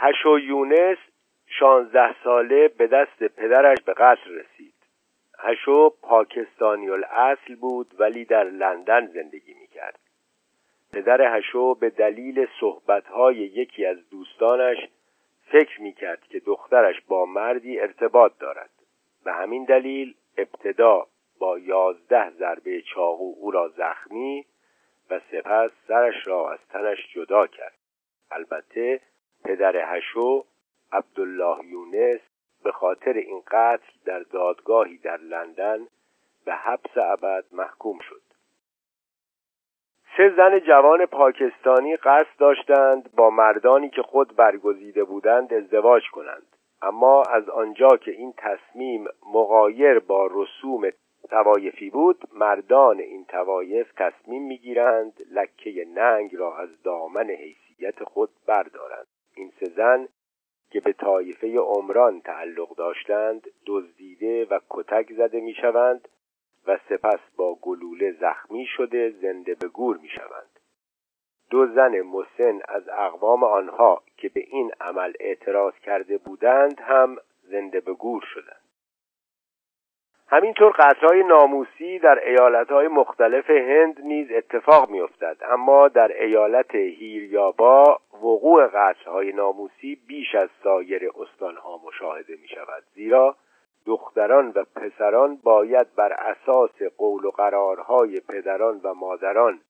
هشو یونس شانزده ساله به دست پدرش به قتل رسید. هشو پاکستانی الاصل بود ولی در لندن زندگی می‌کرد. پدر هشو به دلیل صحبتهای یکی از دوستانش فکر می‌کرد که دخترش با مردی ارتباط دارد. به همین دلیل ابتدا با یازده ضربه چاقو او را زخمی و سپس سرش را از تنش جدا کرد. البته پدر هشو عبدالله یونس به خاطر این قتل در دادگاهی در لندن به حبس ابد محکوم شد. سه زن جوان پاکستانی قصد داشتند با مردانی که خود برگزیده بودند ازدواج کنند. اما از آنجا که این تصمیم مغایر با رسوم توایفی بود مردان این توایف تصمیم می‌گیرند لکه ننگ را از دامن حیثیت خود بردارند. زن که به طایفه عمران تعلق داشتند دزدیده و کتک زده می‌شوند و سپس با گلوله زخمی شده زنده به گور می‌شوند. دو زن مسن از اقوام آنها که به این عمل اعتراض کرده بودند هم زنده به گور شدند. همینطور قطرهای ناموسی در ایالتهای مختلف هند نیز اتفاق میافتد اما در ایالت هیریابا وقوع قطرهای ناموسی بیش از سایر استانها مشاهده می شود زیرا دختران و پسران باید بر اساس قول و قرارهای پدران و مادران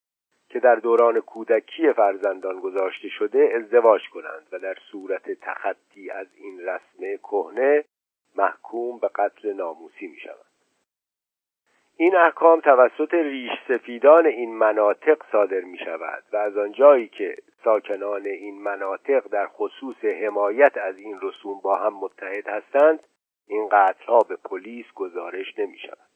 که در دوران کودکی فرزندان گذاشته شده ازدواج کنند و در صورت تخطی از این رسم کهنه محکوم به قتل ناموسی می شود. این احکام توسط ریش سفیدان این مناطق صادر می شود و از آنجایی که ساکنان این مناطق در خصوص حمایت از این رسوم با هم متحد هستند این قتلها به پلیس گزارش نمی شود.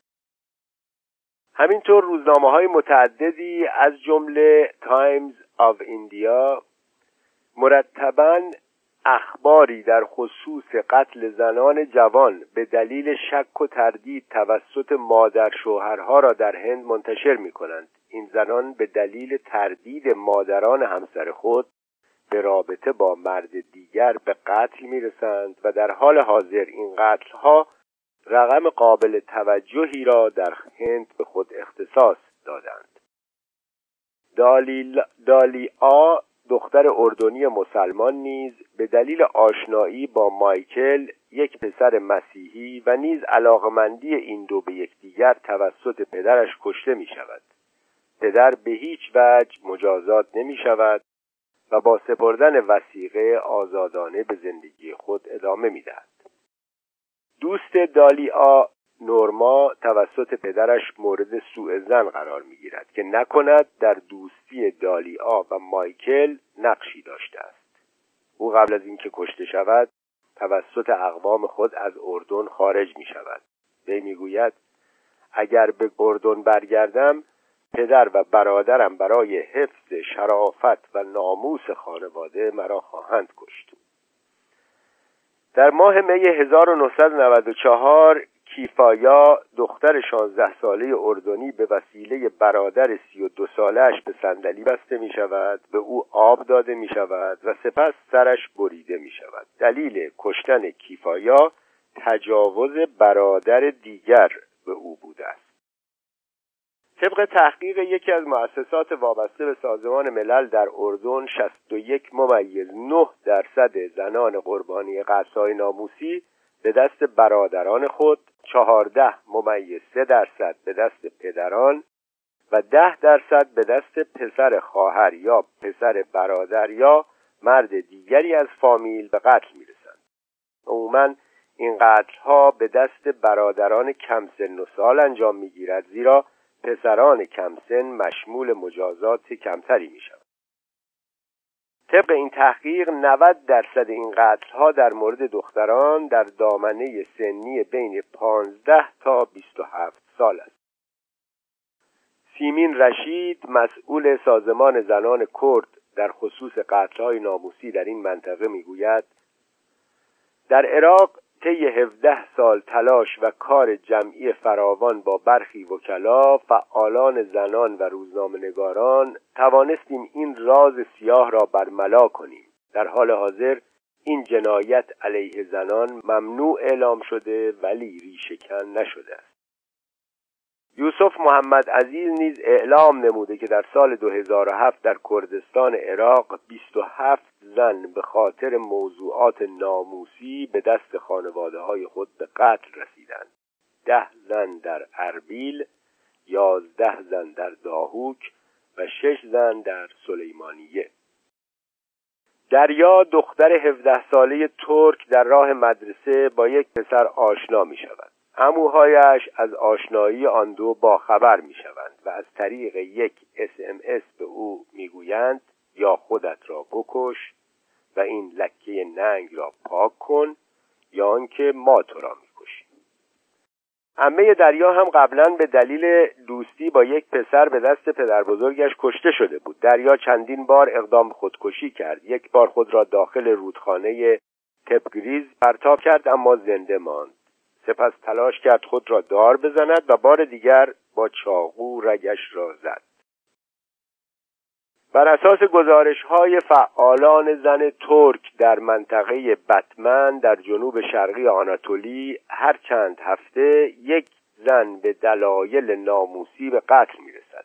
همینطور روزنامه های متعددی از جمله تایمز آف ایندیا مرتبا اخباری در خصوص قتل زنان جوان به دلیل شک و تردید توسط مادر شوهرها را در هند منتشر می کنند. این زنان به دلیل تردید مادران همسر خود به رابطه با مرد دیگر به قتل می رسند و در حال حاضر این قتل ها رقم قابل توجهی را در هند به خود اختصاص دادند دالی آ دختر اردنی مسلمان نیز به دلیل آشنایی با مایکل یک پسر مسیحی و نیز علاقمندی این دو به یکدیگر توسط پدرش کشته می شود پدر به هیچ وجه مجازات نمی شود و با سپردن وسیقه آزادانه به زندگی خود ادامه می دهد. دوست دالیا نورما توسط پدرش مورد سوء زن قرار می گیرد که نکند در دوستی دالیا و مایکل نقشی داشته است. او قبل از اینکه کشته شود توسط اقوام خود از اردن خارج می شود وی می‌گوید اگر به اردن برگردم پدر و برادرم برای حفظ شرافت و ناموس خانواده مرا خواهند کشت. در ماه می 1994 کیفایا دختر شانزده ساله اردنی به وسیله برادر سی و دو سالش به صندلی بسته می شود به او آب داده می شود و سپس سرش بریده می شود دلیل کشتن کیفایا تجاوز برادر دیگر به او بوده است. طبق تحقیق یکی از مؤسسات وابسته به سازمان ملل در اردن 61 ممیز 9 درصد زنان قربانی قصای ناموسی به دست برادران خود چهارده ممیز سه درصد به دست پدران و ده درصد به دست پسر خواهر یا پسر برادر یا مرد دیگری از فامیل به قتل می‌رسند عموما این قتل ها به دست برادران کم سن و سال انجام می‌گیرد زیرا پسران کمسن مشمول مجازات کمتری می شود. طبق این تحقیق 90 درصد این قتل ها در مورد دختران در دامنه سنی بین 15 تا 27 سال است. سیمین رشید مسئول سازمان زنان کرد در خصوص قتل های ناموسی در این منطقه می‌گوید در عراق طی 17 سال تلاش و کار جمعی فراوان با برخی وکلا فعالان زنان و روزنامه‌نگاران توانستیم این راز سیاه را برملا کنیم. در حال حاضر این جنایت علیه زنان ممنوع اعلام شده ولی ریشهکن نشده است. یوسف محمد عزیز نیز اعلام نموده که در سال 2007 در کردستان عراق 27 زن به خاطر موضوعات ناموسی به دست خانواده های خود به قتل رسیدند. ده زن در اربیل یازده زن در داهوک و شش زن در سلیمانیه. دریا دختر 17 ساله ترک در راه مدرسه با یک پسر آشنا می شود اموهایش از آشنایی آن دو باخبر می شوند و از طریق یک اسمس به او می‌گویند یا خودت را بکش و این لکه ننگ را پاک کن یا آنکه ما تو را می‌کشیم. عمه دریا هم قبلا به دلیل دوستی با یک پسر به دست پدر بزرگش کشته شده بود. دریا چندین بار اقدام خودکشی کرد. یک بار خود را داخل رودخانه تبگریز پرتاب کرد اما زنده ماند. سپس تلاش کرد خود را دار بزند و بار دیگر با چاقو رگش را زد. بر اساس گزارش های فعالان زن ترک در منطقه بتمن در جنوب شرقی آناتولی هر چند هفته یک زن به دلایل ناموسی به قتل می‌رسد.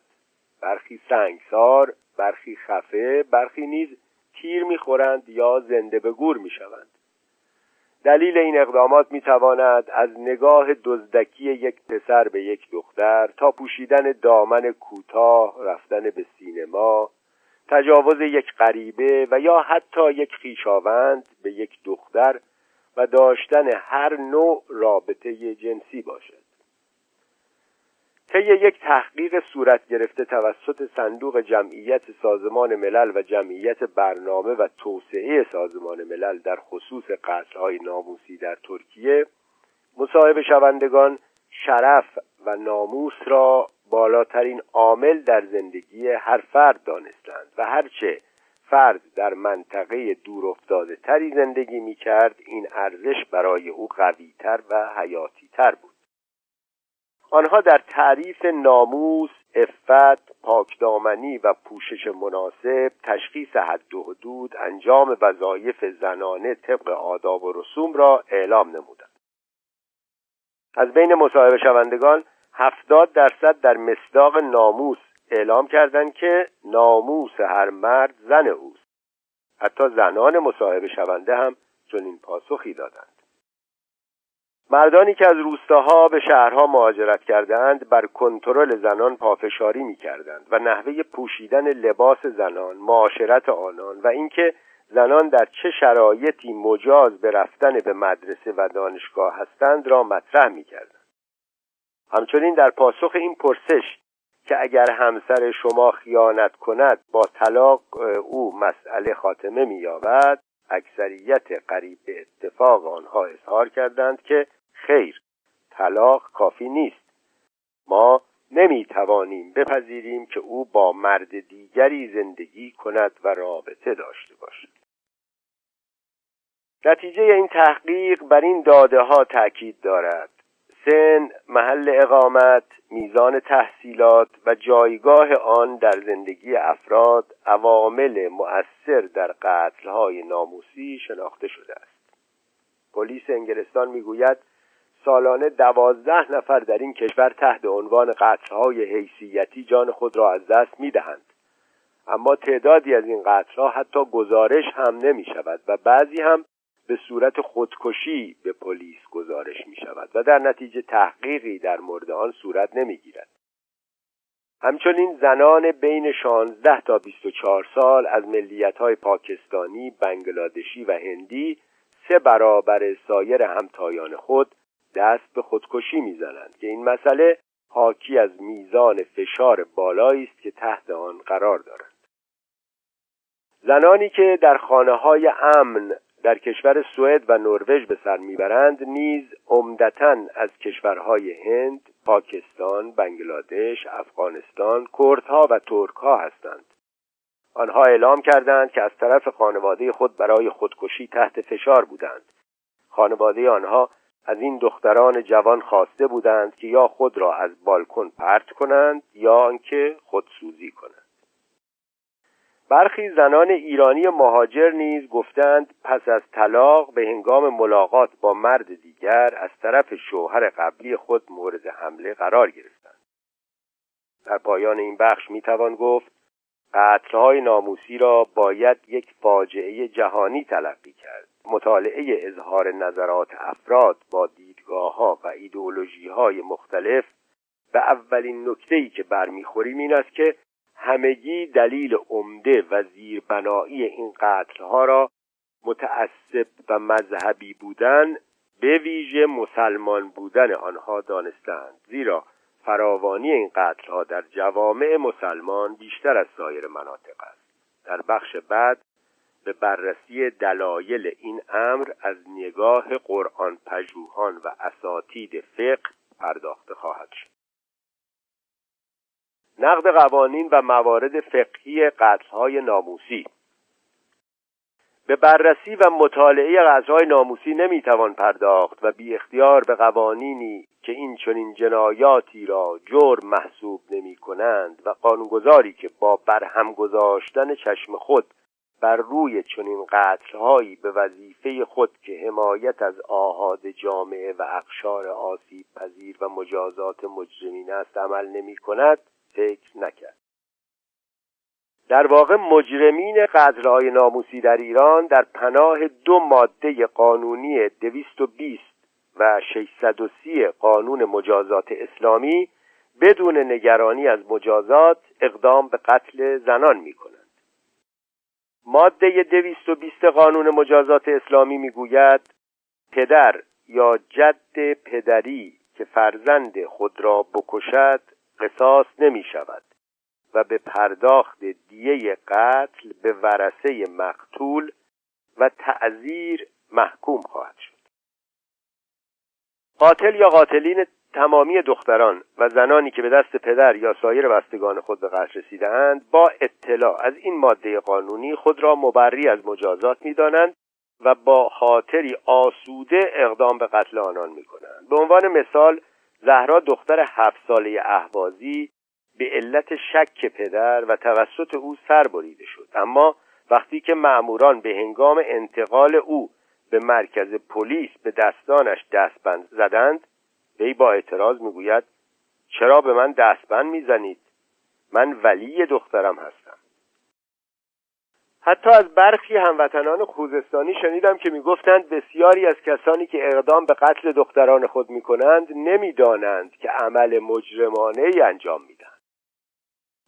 برخی سنگسار برخی خفه برخی نیز تیر می‌خورند یا زنده به گور می‌شوند. دلیل این اقدامات می‌تواند از نگاه دزدکی یک پسر به یک دختر تا پوشیدن دامن کوتاه رفتن به سینما تجاوز یک غریبه و یا حتی یک خیشاوند به یک دختر و داشتن هر نوع رابطه جنسی باشد. طی یک تحقیق صورت گرفته توسط صندوق جمعیت سازمان ملل و جمعیت برنامه و توسعه سازمان ملل در خصوص قتلهای ناموسی در ترکیه مصاحبه شوندگان شرف و ناموس را بالاترین عامل در زندگی هر فرد دانستند و هرچه فرد در منطقه دور افتاده تری زندگی می کرد این ارزش برای او قویتر و حیاتی تر بود. آنها در تعریف ناموس، افت، پاکدامنی و پوشش مناسب، تشخیص حد و حدود، انجام وظایف زنانه طبق آداب و رسوم را اعلام نمودند. از بین مصاحبه شوندگان هفتاد درصد در مصداق ناموس اعلام کردند که ناموس هر مرد زن اوست حتی زنان مصاحبه شونده هم چنین پاسخی دادند مردانی که از روستاها به شهرها مهاجرت کردند بر کنترل زنان پافشاری می‌کردند و نحوه پوشیدن لباس زنان معاشرت آنان و اینکه زنان در چه شرایطی مجاز به رفتن به مدرسه و دانشگاه هستند را مطرح می‌کردند. همچنین در پاسخ این پرسش که اگر همسر شما خیانت کند با طلاق او مسئله خاتمه مییابد اکثریت قریب به اتفاق آنها اظهار کردند که خیر طلاق کافی نیست. ما نمی توانیم بپذیریم که او با مرد دیگری زندگی کند و رابطه داشته باشد. نتیجه این تحقیق بر این داده ها تاکید دارد. سن، محل اقامت، میزان تحصیلات و جایگاه آن در زندگی افراد عوامل مؤثر در قتلهای ناموسی شناخته شده است. پلیس انگلستان می‌گوید سالانه دوازده نفر در این کشور تحت عنوان قتلهای حیثیتی جان خود را از دست می‌دهند. اما تعدادی از این قتلها حتی گزارش هم نمی شود و بعضی هم به صورت خودکشی به پلیس گزارش می شود و در نتیجه تحقیقی در مورد آن صورت نمی گیرد. همچنین زنان بین 16 تا 24 سال از ملیت های پاکستانی، بنگلادشی و هندی سه برابر سایر همتایان خود دست به خودکشی می‌زنند که این مسئله حاکی از میزان فشار بالایی است که تحت آن قرار دارند زنانی که در خانه های امن در کشور سوئد و نروژ به سر می‌برند نیز عمدتا از کشورهای هند، پاکستان، بنگلادش، افغانستان، کردها و ترکها هستند. آنها اعلام کردند که از طرف خانواده خود برای خودکشی تحت فشار بودند. خانواده آنها از این دختران جوان خواسته بودند که یا خود را از بالکن پرت کنند یا آنکه خودسوزی کنند. برخی زنان ایرانی مهاجر نیز گفتند پس از طلاق به هنگام ملاقات با مرد دیگر از طرف شوهر قبلی خود مورد حمله قرار گرفتند در پایان این بخش می‌توان گفت قتلهای ناموسی را باید یک فاجعه جهانی تلقی کرد مطالعه اظهار نظرات افراد با دیدگاه ها و ایدئولوژی های مختلف به اولین نکته که برمیخوریم این است که همگی دلیل عمده و زیربنایی این قتلها را متعصب و مذهبی بودن به ویژه مسلمان بودن آنها دانستند زیرا فراوانی این قتلها در جوامع مسلمان بیشتر از سایر مناطق است. در بخش بعد به بررسی دلایل این امر از نگاه قرآن پژوهان و اساتید فقه پرداخته خواهد شد. نقد قوانین و موارد فقهی قتلهای ناموسی. به بررسی و مطالعه قتلهای ناموسی نمی‌توان پرداخت و بی اختیار به قوانینی که این چنین جنایاتی را جرم محسوب نمی کنند و قانونگذاری که با برهم گذاشتن چشم خود بر روی چنین قتلهایی به وظیفه خود که حمایت از آهاد جامعه و اقشار آسیب پذیر و مجازات مجرمین است عمل نمی کند فکر نکرد در واقع مجرمین قدرهای ناموسی در ایران در پناه دو ماده قانونی 220 و 630 قانون مجازات اسلامی بدون نگرانی از مجازات اقدام به قتل زنان می کنند. ماده 220 قانون مجازات اسلامی می‌گوید پدر یا جد پدری که فرزند خود را بکشد قصاص نمی شود و به پرداخت دیه قتل به ورسه مقتول و تعذیر محکوم خواهد شد. قاتل یا قاتلین تمامی دختران و زنانی که به دست پدر یا سایر بستگان خود به قتل رسیدهاند با اطلاع از این ماده قانونی خود را مبری از مجازات می‌دانند و با خاطری آسوده اقدام به قتل آنان می کنند. به عنوان مثال زهرا دختر هفت ساله اهوازی به علت شک پدر و توسط او سر بریده شد اما وقتی که مأموران به هنگام انتقال او به مرکز پلیس به دستانش دستبند زدند وی با اعتراض می‌گوید چرا به من دستبند می‌زنید؟ من ولی دخترم هستم. حتی از برخی هموطنان خوزستانی شنیدم که می‌گفتند بسیاری از کسانی که اقدام به قتل دختران خود می‌کنند نمی‌دانند که عمل مجرمانه ای انجام میدن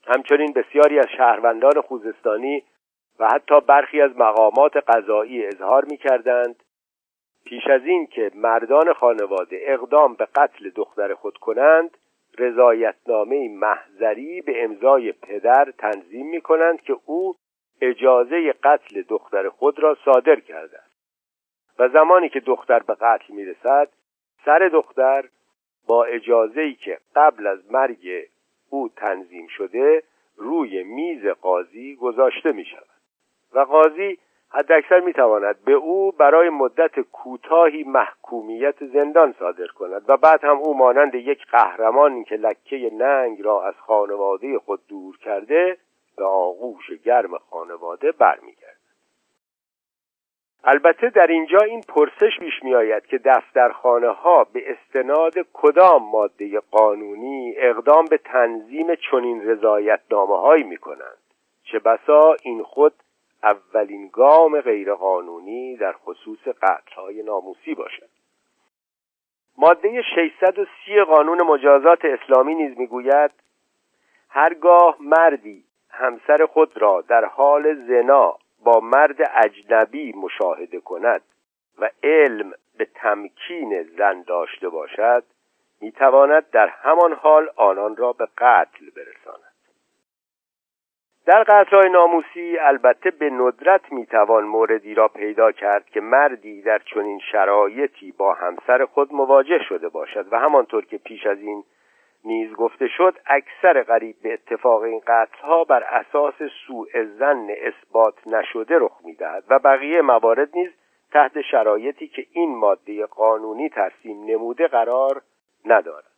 همچنین بسیاری از شهروندان خوزستانی و حتی برخی از مقامات قضایی اظهار می‌کردند پیش از این که مردان خانواده اقدام به قتل دختر خود کنند رضایتنامه محضری به امضای پدر تنظیم می کنند که او اجازه قتل دختر خود را صادر کرده است. و زمانی که دختر به قتل می رسد سر دختر با اجازه ای که قبل از مرگ او تنظیم شده روی میز قاضی گذاشته می شود و قاضی حداکثر می تواند به او برای مدت کوتاهی محکومیت زندان صادر کند و بعد هم او مانند یک قهرمان که لکه ننگ را از خانواده خود دور کرده به آغوش گرم خانواده برمیگردد. البته در اینجا این پرسش پیش می آید که دفترخانه ها به استناد کدام ماده قانونی اقدام به تنظیم چنین رضایتنامه هایی می کنند چه بسا این خود اولین گام غیرقانونی در خصوص قتلهای ناموسی باشد. ماده 630 قانون مجازات اسلامی نیز می‌گوید هرگاه مردی همسر خود را در حال زنا با مرد اجنبی مشاهده کند و علم به تمکین زن داشته باشد می‌تواند در همان حال آنان را به قتل برساند. در قتلهای ناموسی البته به ندرت می‌توان موردی را پیدا کرد که مردی در چنین شرایطی با همسر خود مواجه شده باشد و همانطور که پیش از این نیز گفته شد اکثر قریب به اتفاق این قتلها بر اساس سوء زن اثبات نشده رخ می‌دهد و بقیه موارد نیز تحت شرایطی که این ماده قانونی ترسیم نموده قرار ندارد.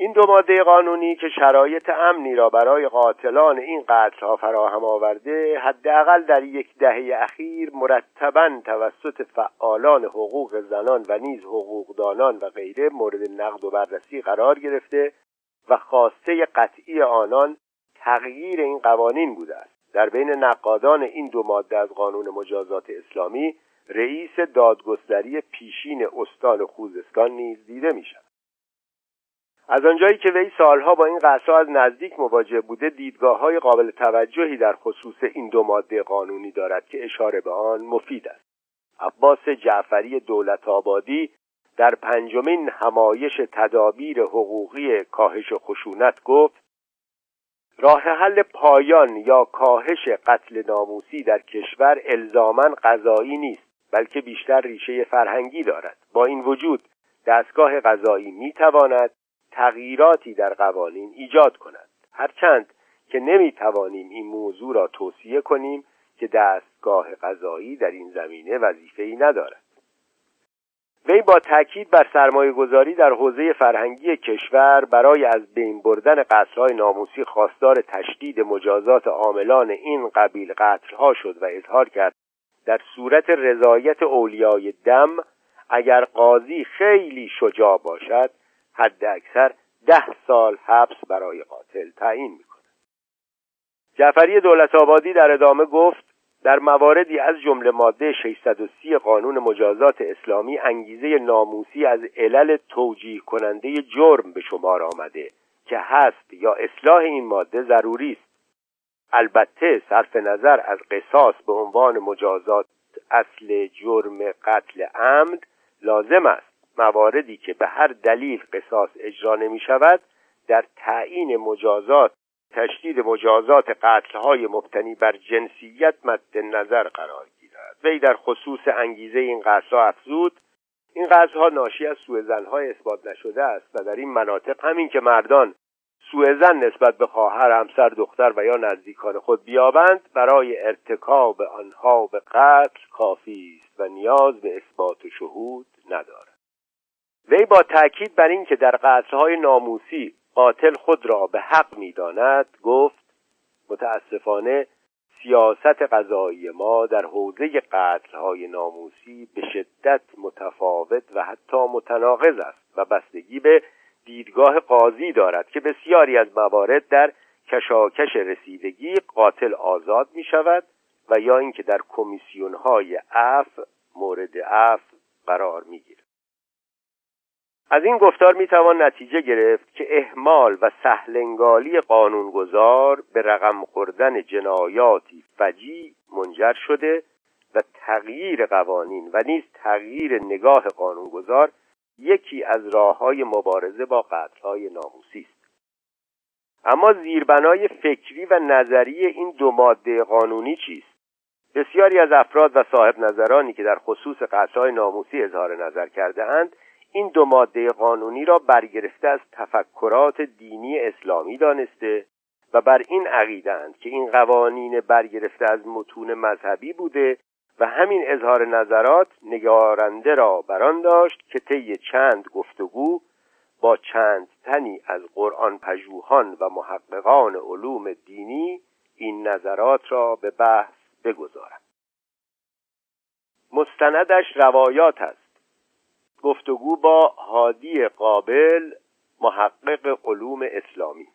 این دو ماده قانونی که شرایط امنی را برای قاتلان این قتلها فراهم آورده حداقل در یک دهه اخیر مرتبا توسط فعالان حقوق زنان و نیز حقوقدانان و غیره مورد نقد و بررسی قرار گرفته و خواسته قطعی آنان تغییر این قوانین بوده است. در بین نقادان این دو ماده از قانون مجازات اسلامی رئیس دادگستری پیشین استان خوزستان نیز دیده می شود از آنجایی که وی سالها با این قصرها از نزدیک مواجه بوده دیدگاه های قابل توجهی در خصوص این دو ماده قانونی دارد که اشاره به آن مفید است. عباس جعفری دولت آبادی در پنجمین همایش تدابیر حقوقی کاهش خشونت گفت راه حل پایان یا کاهش قتل ناموسی در کشور الزاما قضایی نیست بلکه بیشتر ریشه فرهنگی دارد. با این وجود دستگاه قضایی می‌تواند تغییراتی در قوانین ایجاد کند هرچند که نمی‌توانیم این موضوع را توصیه کنیم که دستگاه قضایی در این زمینه وظیفه‌ای ندارد. وی با تاکید بر سرمایه گذاری در حوزه فرهنگی کشور برای از بین بردن قتلهای ناموسی خواستار تشدید مجازات عاملان این قبیل قتلها شد و اظهار کرد در صورت رضایت اولیای دم اگر قاضی خیلی شجاع باشد حد اکثر ده سال حبس برای قاتل تعیین می‌کند جعفری دولت آبادی در ادامه گفت در مواردی از جمله ماده 630 قانون مجازات اسلامی انگیزه ناموسی از علل توجیه کننده جرم به شمار آمده که هست یا اصلاح این ماده ضروری است. البته صرف نظر از قصاص به عنوان مجازات اصل جرم قتل عمد لازم است. مواردی که به هر دلیل قصاص اجرا نمی شود در تعیین مجازات تشدید مجازات قتلهای مبتنی بر جنسیت مد نظر قرار گیرد. وی در خصوص انگیزه این قتلها افزود این قتلها ناشی از سوء زنهای اثبات نشده است و در این مناطق همین که مردان سوء زن نسبت به خواهر همسر دختر و یا نزدیکان خود بیابند برای ارتکاب آنها به قتل کافی است و نیاز به اثبات شهود ندارد. وی با تاکید بر اینکه در قتلهای ناموسی قاتل خود را به حق می‌داند گفت متاسفانه سیاست قضایی ما در حوزه قتلهای ناموسی به شدت متفاوت و حتی متناقض است و بستگی به دیدگاه قاضی دارد که بسیاری از موارد در کشاکش رسیدگی قاتل آزاد می شود و یا اینکه در کمیسیون های اف مورد اف قرار می گیرد. از این گفتار می توان نتیجه گرفت که احمال و سهلنگالی قانونگذار به رقم خوردن جنایاتی فجی منجر شده و تغییر قوانین و نیز تغییر نگاه قانونگذار یکی از راه های مبارزه با قتلهای ناموسی است. اما زیربنای فکری و نظری این دو ماده قانونی چیست؟ بسیاری از افراد و صاحب نظرانی که در خصوص قتلهای ناموسی اظهار نظر کرده اند این دو ماده قانونی را برگرفته از تفکرات دینی اسلامی دانسته و بر این عقیدند که این قوانین برگرفته از متون مذهبی بوده و همین اظهار نظرات نگارنده را بران داشت که طی چند گفتگو با چند تنی از قرآن پژوهان و محققان علوم دینی این نظرات را به بحث بگذارد مستندش روایات است. گفتگو با هادی قابل محقق علوم اسلامی.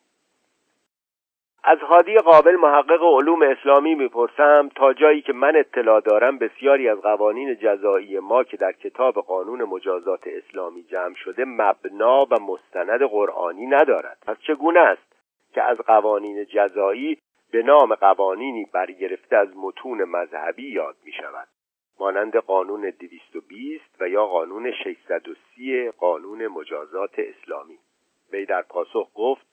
از هادی قابل محقق علوم اسلامی می‌پرسم تا جایی که من اطلاع دارم بسیاری از قوانین جزایی ما که در کتاب قانون مجازات اسلامی جمع شده مبنا و مستند قرآنی ندارد. پس چگونه است که از قوانین جزایی به نام قوانینی برگرفته از متون مذهبی یاد می شود مانند قانون 220 و یا قانون 630 قانون مجازات اسلامی. وی در پاسخ گفت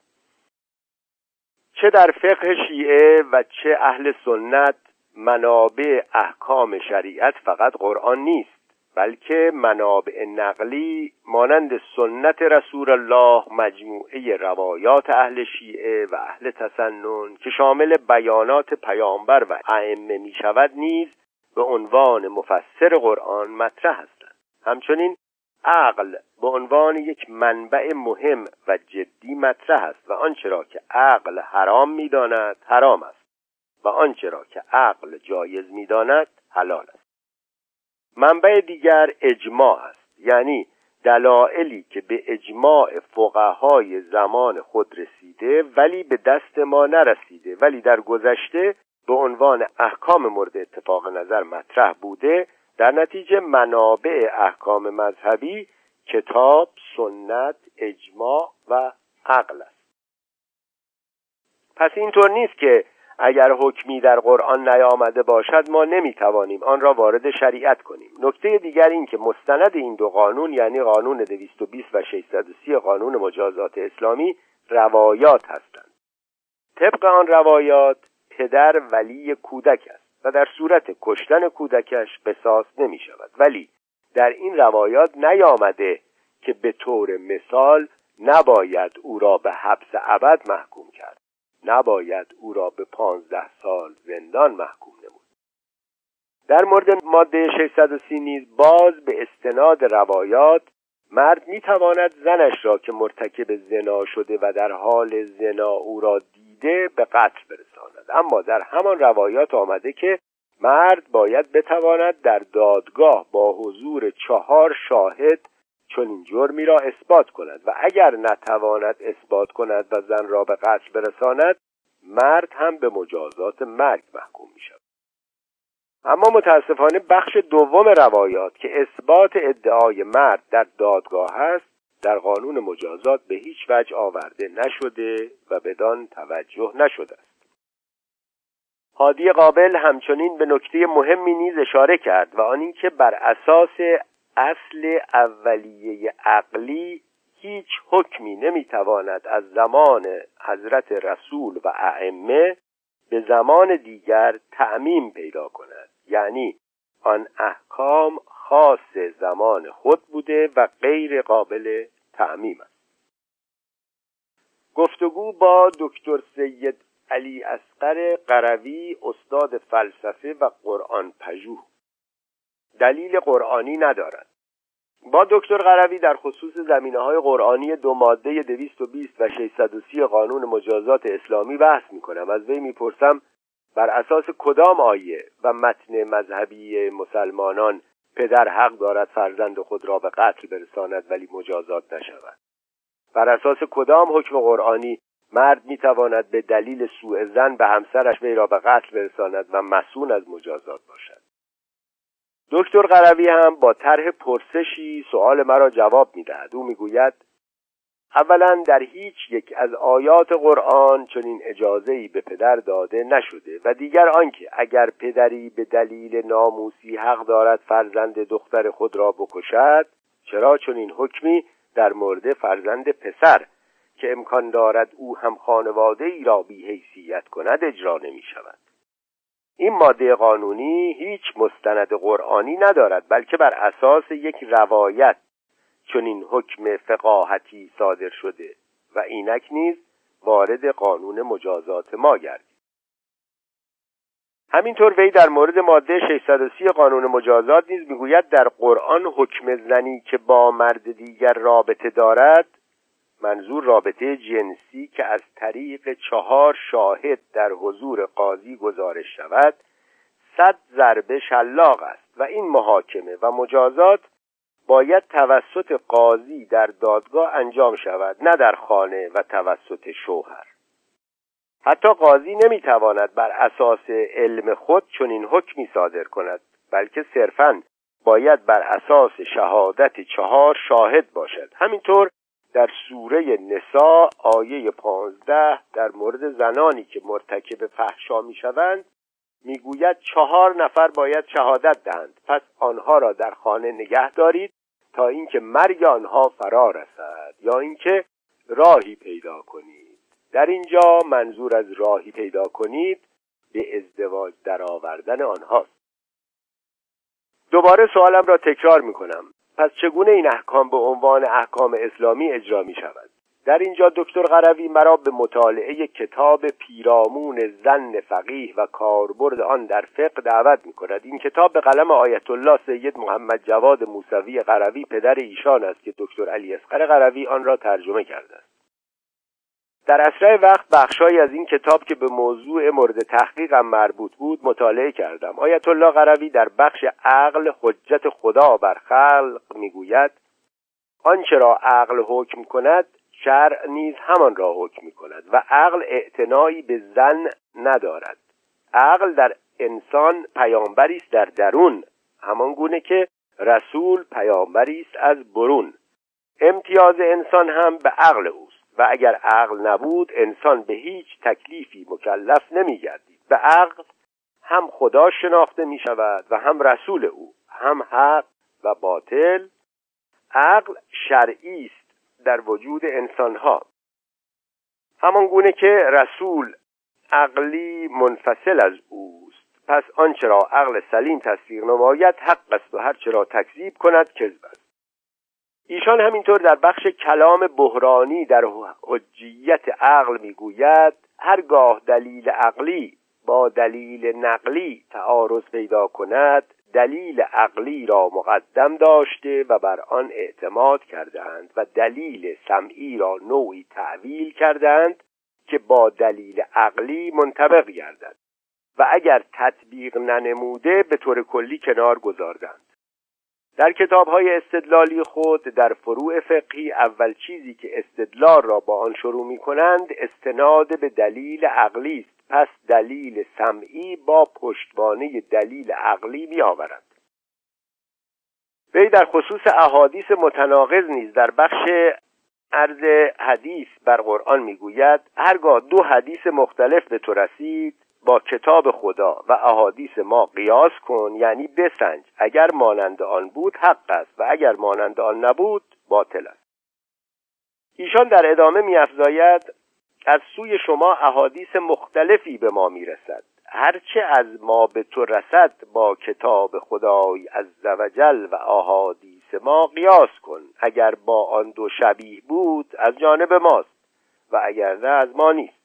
چه در فقه شیعه و چه اهل سنت منابع احکام شریعت فقط قرآن نیست بلکه منابع نقلی مانند سنت رسول الله مجموعه روایات اهل شیعه و اهل تسنن که شامل بیانات پیامبر و ائمه می شود نیز به عنوان مفسر قرآن مطرح هستند. همچنین عقل به عنوان یک منبع مهم و جدی مطرح است و آنچه را که عقل حرام می‌داند حرام است و آنچه را که عقل جایز می‌داند حلال است. منبع دیگر اجماع است یعنی دلایلی که به اجماع فقهای زمان خود رسیده ولی به دست ما نرسیده ولی در گذشته به عنوان احکام مورد اتفاق نظر مطرح بوده در نتیجه منابع احکام مذهبی کتاب، سنت، اجماع و عقل است. پس اینطور نیست که اگر حکمی در قرآن نیامده باشد ما نمی‌توانیم آن را وارد شریعت کنیم. نکته دیگر این که مستند این دو قانون یعنی قانون 220 و 630 قانون مجازات اسلامی روایات هستند. طبق آن روایات پدر ولی کودک است و در صورت کشتن کودکش قصاص نمی شود. ولی در این روایات نیامده که به طور مثال نباید او را به حبس ابد محکوم کرد. نباید او را به پانزده سال زندان محکوم نمود. در مورد ماده 630 نیز باز به استناد روایات مرد می‌تواند زنش را که مرتکب زنا شده و در حال زنا او را دیده به قتل برساند. اما در همان روایات آمده که مرد باید بتواند در دادگاه با حضور چهار شاهد چون این جرمی را اثبات کند و اگر نتواند اثبات کند و زن را به قتل برساند مرد هم به مجازات مرگ محکوم می شود اما متاسفانه بخش دوم روایات که اثبات ادعای مرد در دادگاه است در قانون مجازات به هیچ وجه آورده نشده و بدان توجه نشده است. هادی قابل همچنین به نکته مهمی نیز اشاره کرد و آن اینکه بر اساس اصل اولیه عقلی هیچ حکمی نمی‌تواند از زمان حضرت رسول و ائمه به زمان دیگر تعمیم پیدا کند. یعنی آن احکام خاص زمان خود بوده و غیر قابل تعمیم است. گفتگو با دکتر سید علی اسقر قروی استاد فلسفه و قرآن پژوه. دلیل قرآنی ندارد. با دکتر قروی در خصوص زمینه های قرآنی دو ماده 220 و 630 قانون مجازات اسلامی بحث می کنم از وی می‌پرسم بر اساس کدام آیه و متن مذهبی مسلمانان پدر حق دارد فرزند خود را به قتل برساند ولی مجازات نشود. بر اساس کدام حکم قرآنی مرد می‌تواند به دلیل سوء زن به همسرش وی را به قتل برساند و مسون از مجازات باشد؟ دکتر قروی هم با طرح پرسشی سؤال مرا جواب می‌دهد. او می‌گوید اولا در هیچ یک از آیات قرآن چنین اجازه ای به پدر داده نشده و دیگر آنکه اگر پدری به دلیل ناموسی حق دارد فرزند دختر خود را بکشد چرا چنین حکمی در مورد فرزند پسر که امکان دارد او هم خانواده ای را بی حیثیت کند اجرا نمی شود این ماده قانونی هیچ مستند قرآنی ندارد بلکه بر اساس یک روایت چون این حکم فقاهتی صادر شده و اینک نیز وارد قانون مجازات ما گردید. همینطور وی در مورد ماده 630 قانون مجازات نیز می‌گوید در قرآن حکم زنی که با مرد دیگر رابطه دارد منظور رابطه جنسی که از طریق چهار شاهد در حضور قاضی گزارش شود صد ضربه شلاق است و این محاکمه و مجازات باید توسط قاضی در دادگاه انجام شود نه در خانه و توسط شوهر. حتی قاضی نمی‌تواند بر اساس علم خود چنین حکمی صادر کند بلکه صرفا باید بر اساس شهادت چهار شاهد باشد. همینطور در سوره نسا آیه پانزده در مورد زنانی که مرتکب فحشا می‌شوند می‌گوید چهار نفر باید شهادت دهند. پس آنها را در خانه نگه دارید تا اینکه مرگ آنها فرا رسد یا اینکه راهی پیدا کنید. در اینجا منظور از راهی پیدا کنید به ازدواج درآوردن آنهاست. دوباره سوالم را تکرار می کنم پس چگونه این احکام به عنوان احکام اسلامی اجرا می شود در اینجا دکتر غروی مرا به مطالعه کتاب پیرامون زن فقیه و کاربرد آن در فقه دعوت می کند این کتاب به قلم آیت الله سید محمد جواد موسوی غروی پدر ایشان است که دکتر علی اصغر غروی آن را ترجمه کرده است. در اسرع وقت بخشهایی از این کتاب که به موضوع مورد تحقیقم مربوط بود مطالعه کردم. آیت الله غروی در بخش عقل حجت خدا بر خلق می‌گوید آنچه را عقل حکم کند شرع نیز همان را حکم می کند و عقل اعتنایی به زن ندارد. عقل در انسان پیامبری است در درون همان گونه که رسول پیامبری است از برون. امتیاز انسان هم به عقل اوست و اگر عقل نبود انسان به هیچ تکلیفی مکلف نمیگردید. به عقل هم خدا شناخته می شود و هم رسول او هم حق و باطل. عقل شرعی است در وجود انسانها. همان گونه که رسول عقلی منفصل از اوست. پس آنچه را عقل سلیم تصدیق نماید حق است و هرچه را تکذیب کند کذب است. ایشان همینطور در بخش کلام بحرانی در حجیت عقل می‌گوید هرگاه دلیل عقلی با دلیل نقلی تعارض پیدا کند دلیل عقلی را مقدم داشته و بر آن اعتماد کردند و دلیل سمعی را نوعی تعویل کردند که با دلیل عقلی منطبق گردد و اگر تطبیق ننموده به طور کلی کنار گذاردند در کتاب های استدلالی خود در فروع فقهی اول چیزی که استدلال را با آن شروع می کنند استناد به دلیل عقلی است. پس دلیل سمعی با پشتوانه دلیل عقلی می آورد وی در خصوص احادیث متناقض نیز در بخش عرض حدیث بر قرآن می‌گوید هرگاه دو حدیث مختلف به تو رسید با کتاب خدا و احادیث ما قیاس کن یعنی بسنج. اگر مانند آن بود حق است. و اگر مانند آن نبود باطل است. ایشان در ادامه میافزاید از سوی شما احادیث مختلفی به ما می‌رسد. هرچه از ما به تو رسد با کتاب خدای از زوجل و احادیث ما قیاس کن. اگر با آن دو شبیه بود از جانب ماست. و اگر نه از ما نیست.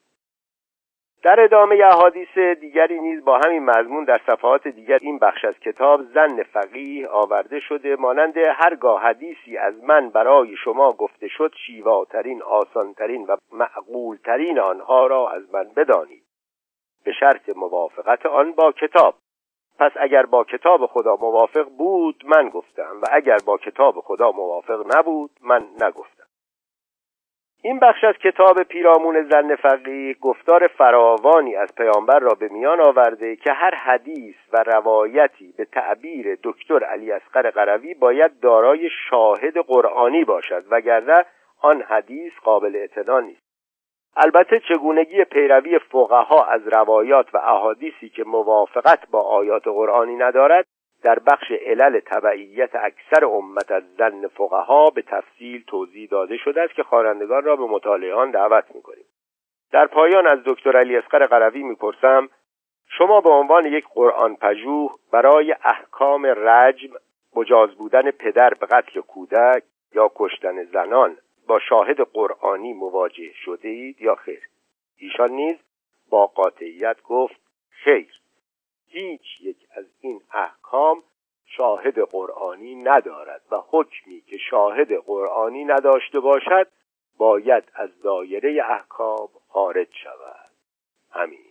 در ادامه احادیث دیگری نیز با همین مضمون در صفحات دیگر این بخش از کتاب زن فقیه آورده شده مانند هرگاه حدیثی از من برای شما گفته شد شیواترین آسانترین و معقولترین آنها را از من بدانید. به شرط موافقت آن با کتاب. پس اگر با کتاب خدا موافق بود من گفتم و اگر با کتاب خدا موافق نبود من نگفتم. این بخش از کتاب پیرامون زن فقیه گفتار فراوانی از پیامبر را به میان آورده که هر حدیث و روایتی به تعبیر دکتر علی اصغر قروی باید دارای شاهد قرآنی باشد وگرنه آن حدیث قابل اعتنا نیست. البته چگونگی پیروی فقها از روایات و احادیثی که موافقت با آیات قرآنی ندارد در بخش علل تبعیت اکثر امت از زن فقها به تفصیل توضیح داده شده است که خوانندگان را به مطالعه آن دعوت می‌کنیم. در پایان از دکتر علی اسقر قروی می‌پرسم شما به عنوان یک قرآن پژوه برای احکام رجم مجاز بودن پدر به قتل کودک یا کشتن زنان با شاهد قرآنی مواجه شده اید یا خیر؟ ایشان نیز با قاطعیت گفت خیر. هیچ یک از این احکام شاهد قرآنی ندارد و حکمی که شاهد قرآنی نداشته باشد باید از دایره احکام خارج شود. همین